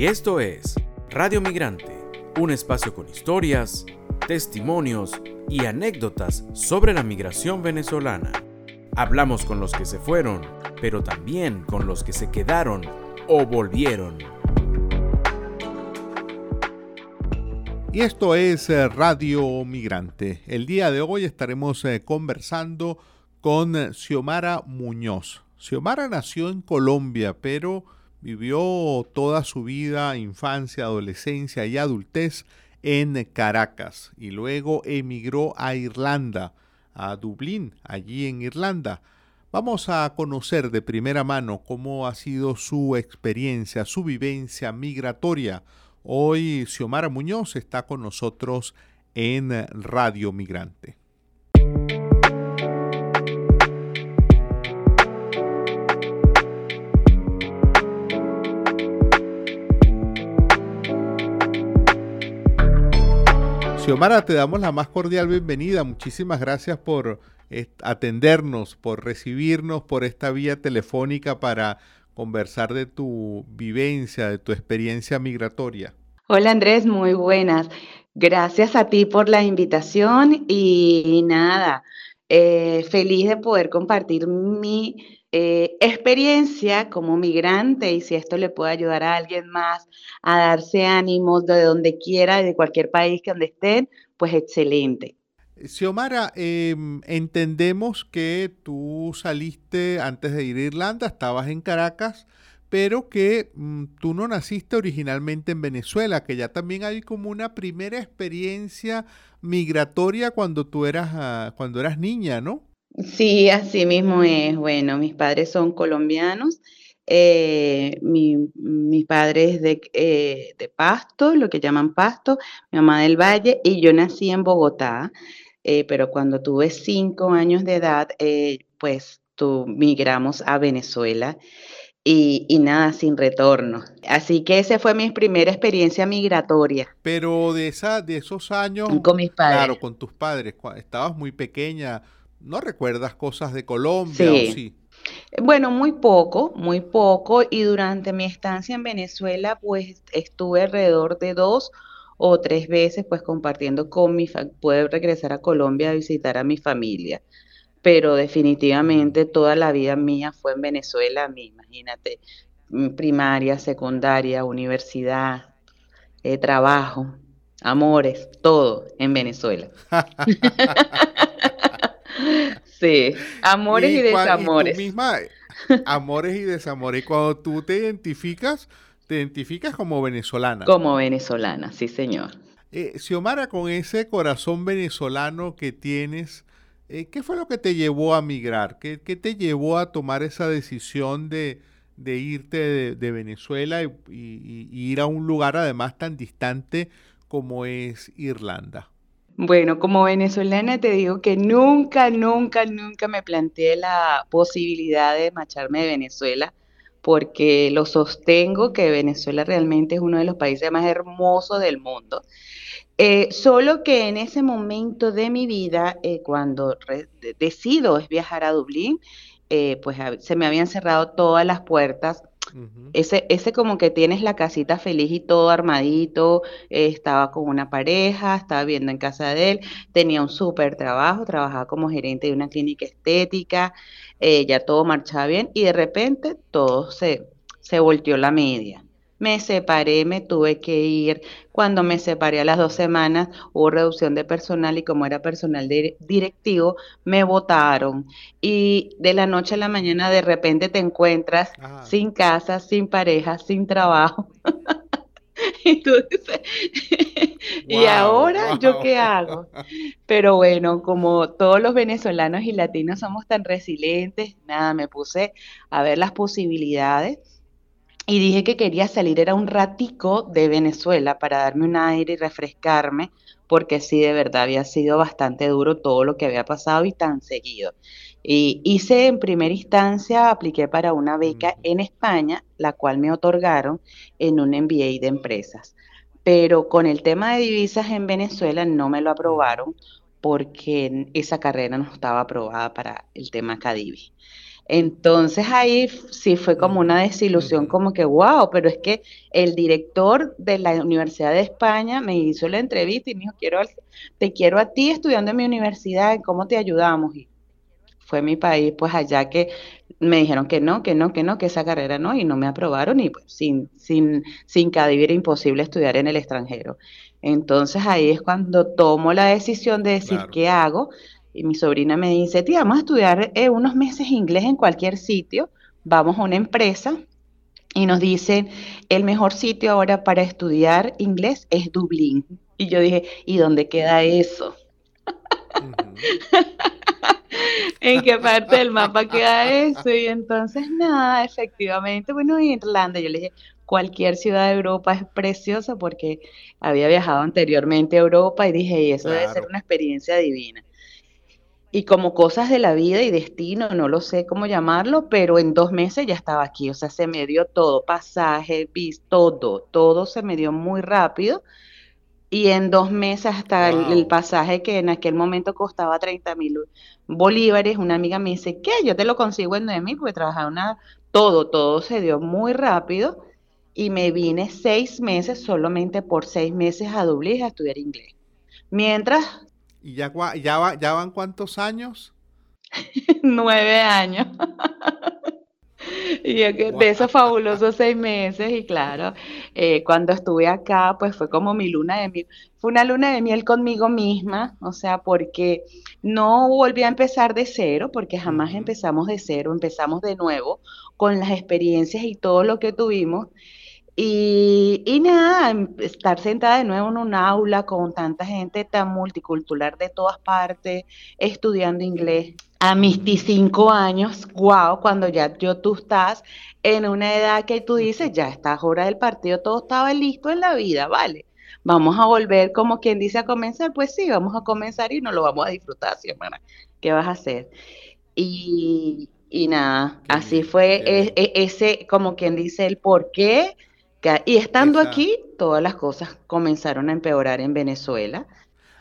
Y esto es Radio Migrante, un espacio con historias, testimonios y anécdotas sobre la migración venezolana. Hablamos con los que se fueron, pero también con los que se quedaron o volvieron. Y esto es eh, Radio Migrante. El día de hoy estaremos eh, conversando con Xiomara Muñoz. Xiomara nació en Colombia, pero vivió toda su vida, infancia, adolescencia y adultez en Caracas y luego emigró a Irlanda, a Dublín, allí en Irlanda. Vamos a conocer de primera mano cómo ha sido su experiencia, su vivencia migratoria Hoy Xiomara Muñoz está con nosotros en Radio Migrante. Xiomara, te damos la más cordial bienvenida. Muchísimas gracias por eh, atendernos, por recibirnos por esta vía telefónica para conversar de tu vivencia, de tu experiencia migratoria. Hola Andrés, muy buenas. Gracias a ti por la invitación y, nada, eh, feliz de poder compartir mi eh, experiencia como migrante y si esto le puede ayudar a alguien más a darse ánimos de donde quiera, de cualquier país que donde estén, pues excelente. Xiomara, em, entendemos que tú saliste antes de ir a Irlanda, estabas en Caracas, pero que mm, tú no naciste originalmente en Venezuela, que ya también hay como una primera experiencia migratoria cuando tú eras, ah, cuando eras niña, ¿no? Sí, así mismo es. Bueno, mis padres son colombianos. Eh, mi, padre es de, eh, de Pasto, lo que llaman Pasto, mi mamá del Valle, y yo nací en Bogotá. Eh, pero cuando tuve cinco años de edad, eh, pues tu, migramos a Venezuela y, nada, sin retorno. Así que esa fue mi primera experiencia migratoria. Pero de, esa, de esos años, con mis padres. Claro, con tus padres, estabas muy pequeña, ¿no recuerdas cosas de Colombia sí. sí? Bueno, muy poco, muy poco. Y durante mi estancia en Venezuela, pues estuve alrededor de dos o tres veces pues compartiendo con mi puedo regresar a Colombia a visitar a mi familia. Pero definitivamente toda la vida mía fue en Venezuela, mí, imagínate, mm, primaria, secundaria, universidad, eh, trabajo, amores, todo en Venezuela. sí, amores y, desamores. amores y desamores. Y cuando tú te identificas, te identificas como venezolana. Como venezolana, sí, señor. Eh, Xiomara, con ese corazón venezolano que tienes, eh, ¿qué fue lo que te llevó a migrar? ¿Qué, te llevó a tomar esa decisión de, irte de, Venezuela y, ir a un lugar además tan distante como es Irlanda? Bueno, como venezolana te digo que nunca, nunca, nunca me planteé la posibilidad de marcharme de Venezuela porque lo sostengo que Venezuela realmente es uno de los países más hermosos del mundo. Eh, solo que en ese momento de mi vida, eh, cuando decido es viajar a Dublín, eh, pues se me habían cerrado todas las puertas. ese, ese como que tienes la casita feliz y todo armadito, estaba con una pareja, estaba viendo en casa de él, tenía un súper trabajo, trabajaba como gerente de una clínica estética, eh, ya todo marchaba bien y de repente todo se, se volteó la media. Me separé, me tuve que ir. Cuando me separé a las dos semanas hubo reducción de personal y como era personal directivo, me votaron. Y de la noche a la mañana de repente te encuentras sin casa, sin pareja, sin trabajo. y tú dices, ¿y ahora yo qué hago? Pero bueno, como todos los venezolanos y latinos somos tan resilientes, nada, me puse a ver las posibilidades y dije que quería salir, era un ratico de Venezuela para darme un aire y refrescarme, porque sí, de verdad había sido bastante duro todo lo que había pasado y tan seguido. Y hice en primera instancia, apliqué para una beca en España, la cual me otorgaron en un MBA de empresas. Pero con el tema de divisas en Venezuela no me lo aprobaron porque esa carrera no estaba aprobada para el tema Cadivi. Entonces ahí sí fue como una desilusión, como que, wow, pero es que el director de la Universidad de España me hizo la entrevista y me dijo, quiero, te quiero a ti estudiando en mi universidad, ¿cómo te ayudamos? Y fue mi país, pues allá que me dijeron que no, que no, que no, que esa carrera no, y no me aprobaron y pues sin, sin, sin era imposible estudiar en el extranjero. Entonces ahí es cuando tomo la decisión de decir qué hago y mi sobrina me dice, tía, vamos a estudiar eh, unos meses inglés en cualquier sitio, vamos a una empresa y nos dicen, el mejor sitio ahora para estudiar inglés es Dublín. Y yo dije, ¿y dónde queda eso? ¿En qué parte del mapa queda eso? Y entonces, nada, efectivamente, bueno, Irlanda, yo le dije, cualquier ciudad de Europa es preciosa porque había viajado anteriormente a Europa y dije, y eso debe ser una experiencia divina y como cosas de la vida y destino, no lo sé cómo llamarlo, pero en dos meses ya estaba aquí, o sea, se me dio todo, pasaje, bis, todo, todo se me dio muy rápido. Y en dos meses hasta el, pasaje que en aquel momento costaba 30 mil bolívares, una amiga me dice, ¿qué? Yo te lo consigo en 9 mil porque trabajaba una, todo, todo se dio muy rápido y me vine seis meses, solamente por seis meses a Dublín a estudiar inglés. Mientras ¿Y ya, ya, ya van cuántos años? Nueve años. y de esos fabulosos seis meses, y claro, eh, cuando estuve acá, pues fue como mi luna de miel, fue una luna de miel conmigo misma, o sea, porque no volví a empezar de cero, porque jamás empezamos de cero, empezamos de nuevo con las experiencias y todo lo que tuvimos, y, nada, em, estar sentada de nuevo en un aula con tanta gente tan multicultural de todas partes, estudiando inglés. A mis 25 años, wow, cuando ya yo, tú estás en una edad que tú dices, ya estás hora del partido, todo estaba listo en la vida, ¿vale? Vamos a volver como quien dice a comenzar, pues sí, vamos a comenzar y no lo vamos a disfrutar, sí, hermana. ¿Qué vas a hacer? Y, nada, así fue e, e, ese, como quien dice, el por qué y estando aquí, todas las cosas comenzaron a empeorar en Venezuela.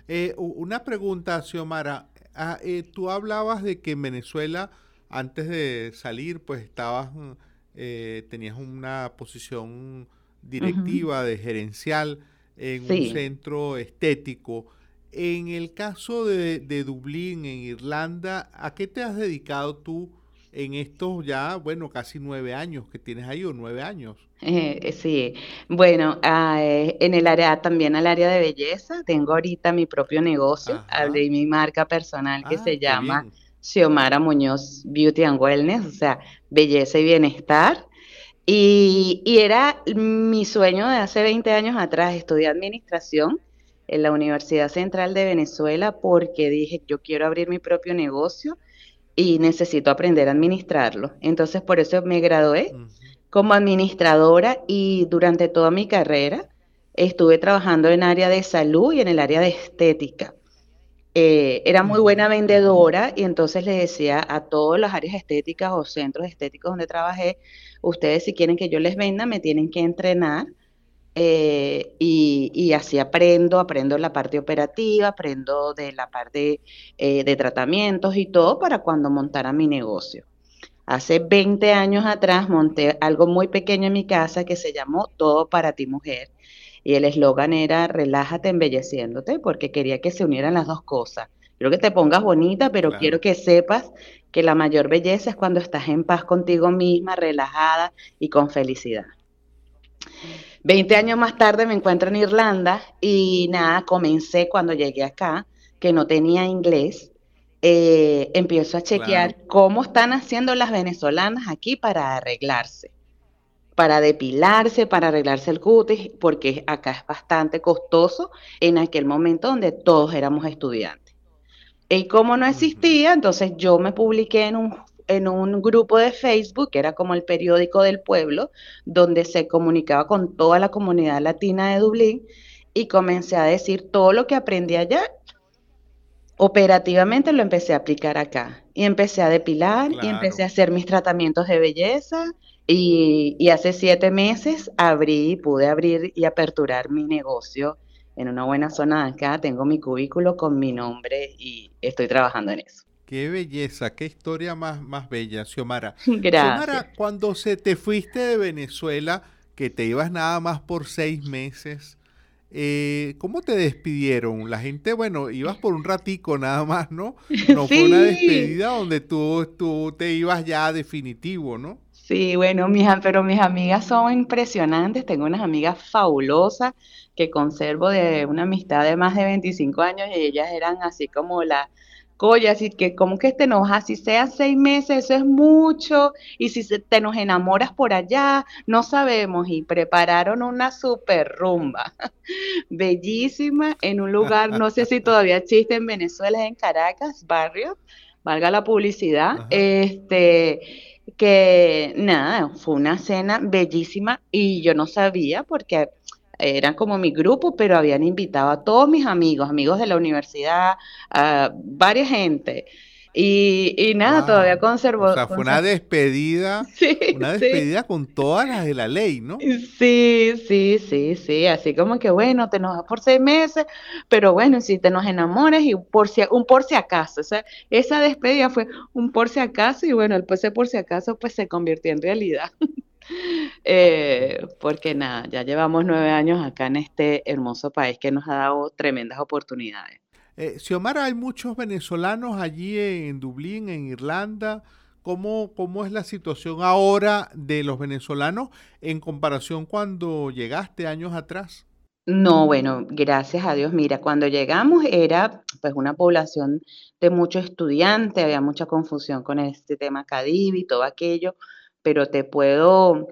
Eh, una pregunta, Xiomara. Ah, eh, tú hablabas de que en Venezuela, antes de salir, pues estabas, mm, eh, tenías una posición directiva, de gerencial, en un centro estético. En el caso de, de Dublín, en Irlanda, ¿a qué te has dedicado tú en estos ya, bueno, casi nueve años que tienes ahí o nueve años? Eh, sí, bueno, ah, eh, en el área, también al área de belleza, tengo ahorita mi propio negocio, abrí mi marca personal que ah, se llama Xiomara Muñoz Beauty and Wellness, o sea, belleza y bienestar. Y, y era mi sueño de hace 20 años atrás, estudié administración en la Universidad Central de Venezuela porque dije, yo quiero abrir mi propio negocio y necesito aprender a administrarlo. Entonces, por eso me gradué como administradora y durante toda mi carrera estuve trabajando en área de salud y en el área de estética. Eh, era muy buena vendedora y entonces le decía a todas las áreas estéticas o centros estéticos donde trabajé, ustedes si quieren que yo les venda me tienen que entrenar eh, y, así aprendo, aprendo la parte operativa, aprendo de la parte eh, de tratamientos y todo para cuando montara mi negocio. Hace 20 años atrás monté algo muy pequeño en mi casa que se llamó Todo para ti mujer. Y el eslogan era relájate embelleciéndote porque quería que se unieran las dos cosas. Quiero que te pongas bonita, pero quiero que sepas que la mayor belleza es cuando estás en paz contigo misma, relajada y con felicidad. Veinte años más tarde me encuentro en Irlanda y nada, comencé cuando llegué acá, que no tenía inglés, eh, empiezo a chequear cómo están haciendo las venezolanas aquí para arreglarse, para depilarse, para arreglarse el cutis, porque acá es bastante costoso en aquel momento donde todos éramos estudiantes. Y como no existía, entonces yo me publiqué en un, en un grupo de Facebook, que era como el periódico del pueblo, donde se comunicaba con toda la comunidad latina de Dublín, y comencé a decir todo lo que aprendí allá operativamente lo empecé a aplicar acá y empecé a depilar y empecé a hacer mis tratamientos de belleza y, hace siete meses abrí, pude abrir y aperturar mi negocio en una buena zona de acá. Tengo mi cubículo con mi nombre y estoy trabajando en eso. Qué belleza, qué historia más, más bella, Xiomara. Gracias. Xiomara, cuando se te fuiste de Venezuela, que te ibas nada más por seis meses, eh, ¿cómo te despidieron? La gente, bueno, ibas por un ratico nada más, ¿no? No fue una despedida donde tú, tú te ibas ya definitivo, ¿no? Sí, bueno, mis, pero mis amigas son impresionantes. Tengo unas amigas fabulosas que conservo de una amistad de más de 25 años y ellas eran así como la, Coya, así que como que te enojas, si sea seis meses, eso es mucho, y si te nos enamoras por allá, no sabemos, y prepararon una super rumba, bellísima, en un lugar, no sé si todavía existe en Venezuela, en Caracas, barrio, valga la publicidad, este que nada, fue una cena bellísima y yo no sabía porque eran como mi grupo, pero habían invitado a todos mis amigos, amigos de la universidad, a varias gente. Y, nada, todavía conservó. O sea, fue una despedida, una despedida con todas las de la ley, ¿no? Sí, sí, sí, sí. Así como que bueno, te enojas por seis meses, pero bueno, si te nos enamoras y por si, un por si acaso. O sea, esa despedida fue un por si acaso y bueno, el pues por si acaso pues se convirtió en realidad. Eh, porque nada, ya llevamos nueve años acá en este hermoso país que nos ha dado tremendas oportunidades. Eh, Xiomara, hay muchos venezolanos allí en Dublín, en Irlanda. ¿Cómo, ¿Cómo es la situación ahora de los venezolanos en comparación cuando llegaste años atrás? No, bueno, gracias a Dios. Mira, cuando llegamos era pues una población de muchos estudiantes, había mucha confusión con este tema CADIV y todo aquello, pero te puedo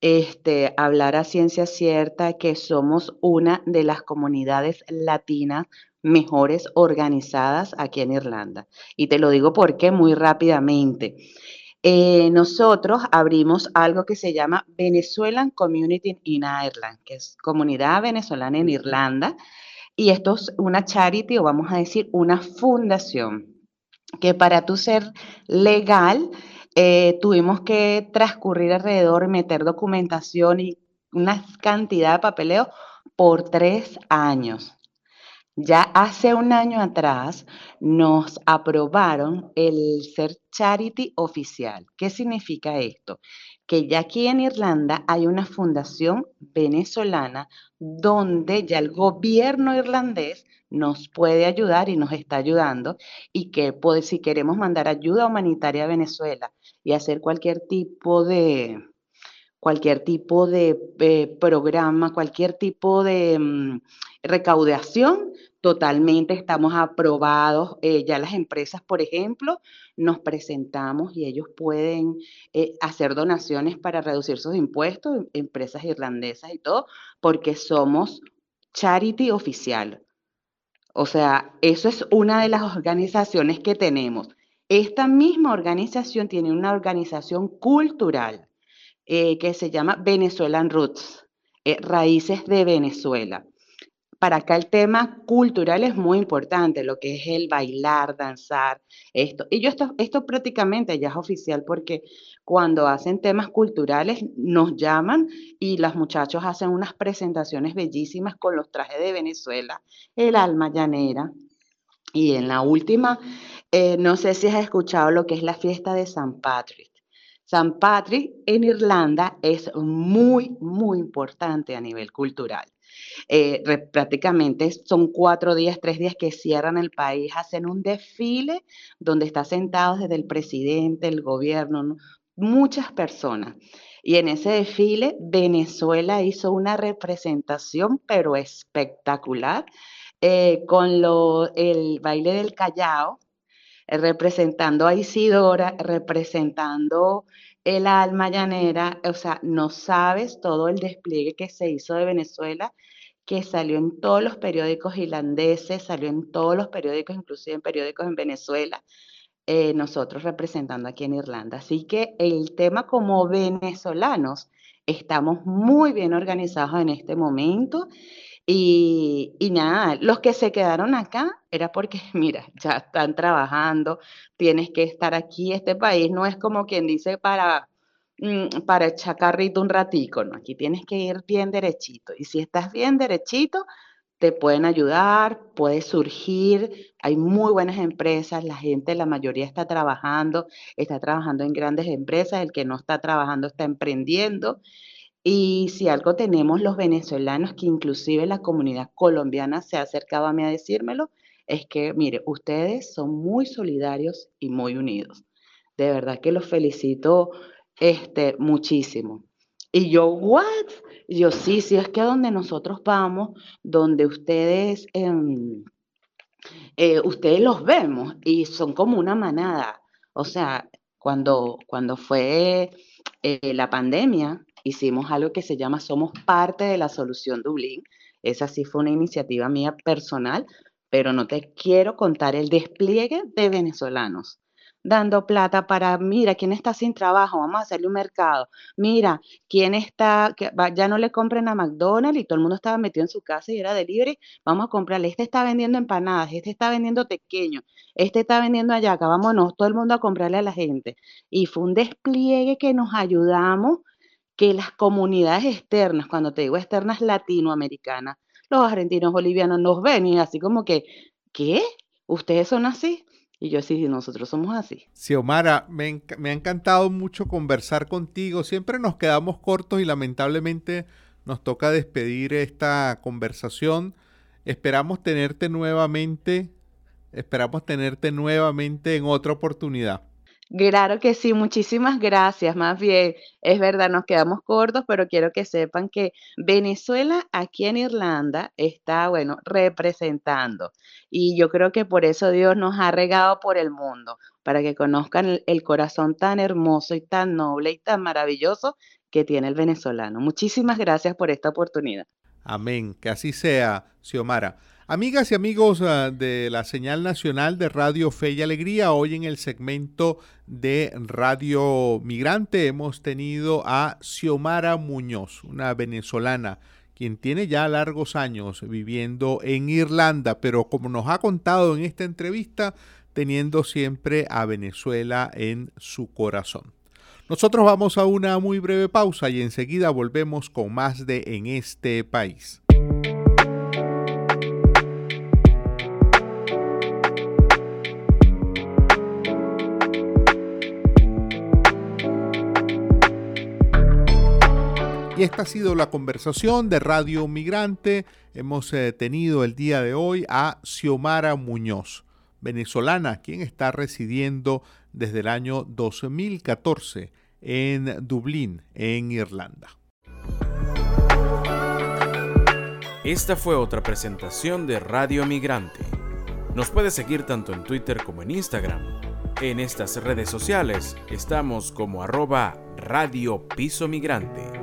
este, hablar a ciencia cierta que somos una de las comunidades latinas mejores organizadas aquí en Irlanda. Y te lo digo porque muy rápidamente. Eh, nosotros abrimos algo que se llama Venezuelan Community in Ireland, que es comunidad venezolana en Irlanda. Y esto es una charity o vamos a decir una fundación que para tu ser legal eh, tuvimos que transcurrir alrededor, meter documentación y una cantidad de papeleo por tres años. Ya hace un año atrás nos aprobaron el ser charity oficial. ¿Qué significa esto? Que ya aquí en Irlanda hay una fundación venezolana donde ya el gobierno irlandés nos puede ayudar y nos está ayudando y que si queremos mandar ayuda humanitaria a Venezuela y hacer cualquier tipo de cualquier tipo de eh, programa, cualquier tipo de mm, recaudación, totalmente estamos aprobados. Eh, ya las empresas, por ejemplo, nos presentamos y ellos pueden eh, hacer donaciones para reducir sus impuestos, em, empresas irlandesas y todo, porque somos charity oficial. O sea, eso es una de las organizaciones que tenemos. Esta misma organización tiene una organización cultural eh, que se llama Venezuelan Roots, Raíces de Venezuela. Para acá el tema cultural es muy importante, lo que es el bailar, danzar, esto. Y yo esto, esto prácticamente ya es oficial porque cuando hacen temas culturales nos llaman y los muchachos hacen unas presentaciones bellísimas con los trajes de Venezuela, el alma llanera. Y en la última eh, no sé si has escuchado lo que es la fiesta de San Patrick. San Patrick en Irlanda es muy, muy importante a nivel cultural. Eh, prácticamente son cuatro días, tres días que cierran el país, hacen un desfile donde está sentado desde el presidente, el gobierno, muchas personas. Y en ese desfile Venezuela hizo una representación, pero espectacular, eh, con lo, el baile del Callao, representando a Isidora, representando el alma llanera, o sea, no sabes todo el despliegue que se hizo de Venezuela, que salió en todos los periódicos irlandeses, salió en todos los periódicos, inclusive en periódicos en Venezuela, eh, nosotros representando aquí en Irlanda. Así que el tema como venezolanos, estamos muy bien organizados en este momento y, nada, los que se quedaron acá era porque, mira, ya están trabajando, tienes que estar aquí. Este país no es como quien dice para, mm, para echar carrito un ratico, ¿no? Aquí tienes que ir bien derechito. Y si estás bien derechito, te pueden ayudar, puede surgir, hay muy buenas empresas, la gente, la mayoría está trabajando, está trabajando en grandes empresas, el que no está trabajando está emprendiendo. Y si algo tenemos los venezolanos, que inclusive la comunidad colombiana se ha acercado a mí a decírmelo, es que, mire, ustedes son muy solidarios y muy unidos. De verdad que los felicito este, muchísimo. Y yo, ¿what? yo, sí, sí, es que donde nosotros vamos, donde ustedes, em, eh, ustedes los vemos y son como una manada. O sea, cuando, cuando fue eh, la pandemia, hicimos algo que se llama Somos parte de la solución Dublín. Esa sí fue una iniciativa mía personal, pero no te quiero contar el despliegue de venezolanos dando plata para, mira, quién está sin trabajo, vamos a hacerle un mercado. Mira, quién está, ya no le compren a McDonald's y todo el mundo estaba metido en su casa y era delivery, vamos a comprarle. Este está vendiendo empanadas, este está vendiendo pequeño, este está vendiendo ayaca, vámonos, todo el mundo a comprarle a la gente. Y fue un despliegue que nos ayudamos, que las comunidades externas, cuando te digo externas latinoamericanas, los argentinos, bolivianos nos ven y así como que, ¿qué? ¿Ustedes son así? Y yo sí, nosotros somos así. Xiomara, me, me ha encantado mucho conversar contigo. Siempre nos quedamos cortos y lamentablemente nos toca despedir esta conversación. Esperamos tenerte nuevamente, esperamos tenerte nuevamente en otra oportunidad. Claro que sí, muchísimas gracias. Más bien, es verdad, nos quedamos cortos, pero quiero que sepan que Venezuela aquí en Irlanda está, bueno, representando. Y yo creo que por eso Dios nos ha regado por el mundo, para que conozcan el, corazón tan hermoso y tan noble y tan maravilloso que tiene el venezolano. Muchísimas gracias por esta oportunidad. Amén, que así sea, Xiomara. Amigas y amigos ah, de la señal nacional de Radio Fe y Alegría, hoy en el segmento de Radio Migrante hemos tenido a Xiomara Muñoz, una venezolana, quien tiene ya largos años viviendo en Irlanda, pero como nos ha contado en esta entrevista, teniendo siempre a Venezuela en su corazón. Nosotros vamos a una muy breve pausa y enseguida volvemos con más de En este país. Y esta ha sido la conversación de Radio Migrante. Hemos eh, tenido el día de hoy a Xiomara Muñoz, venezolana, quien está residiendo desde el año 2014 en Dublín, en Irlanda. Esta fue otra presentación de Radio Migrante. Nos puede seguir tanto en Twitter como en Instagram. En estas redes sociales estamos como arroba Radio Piso Migrante.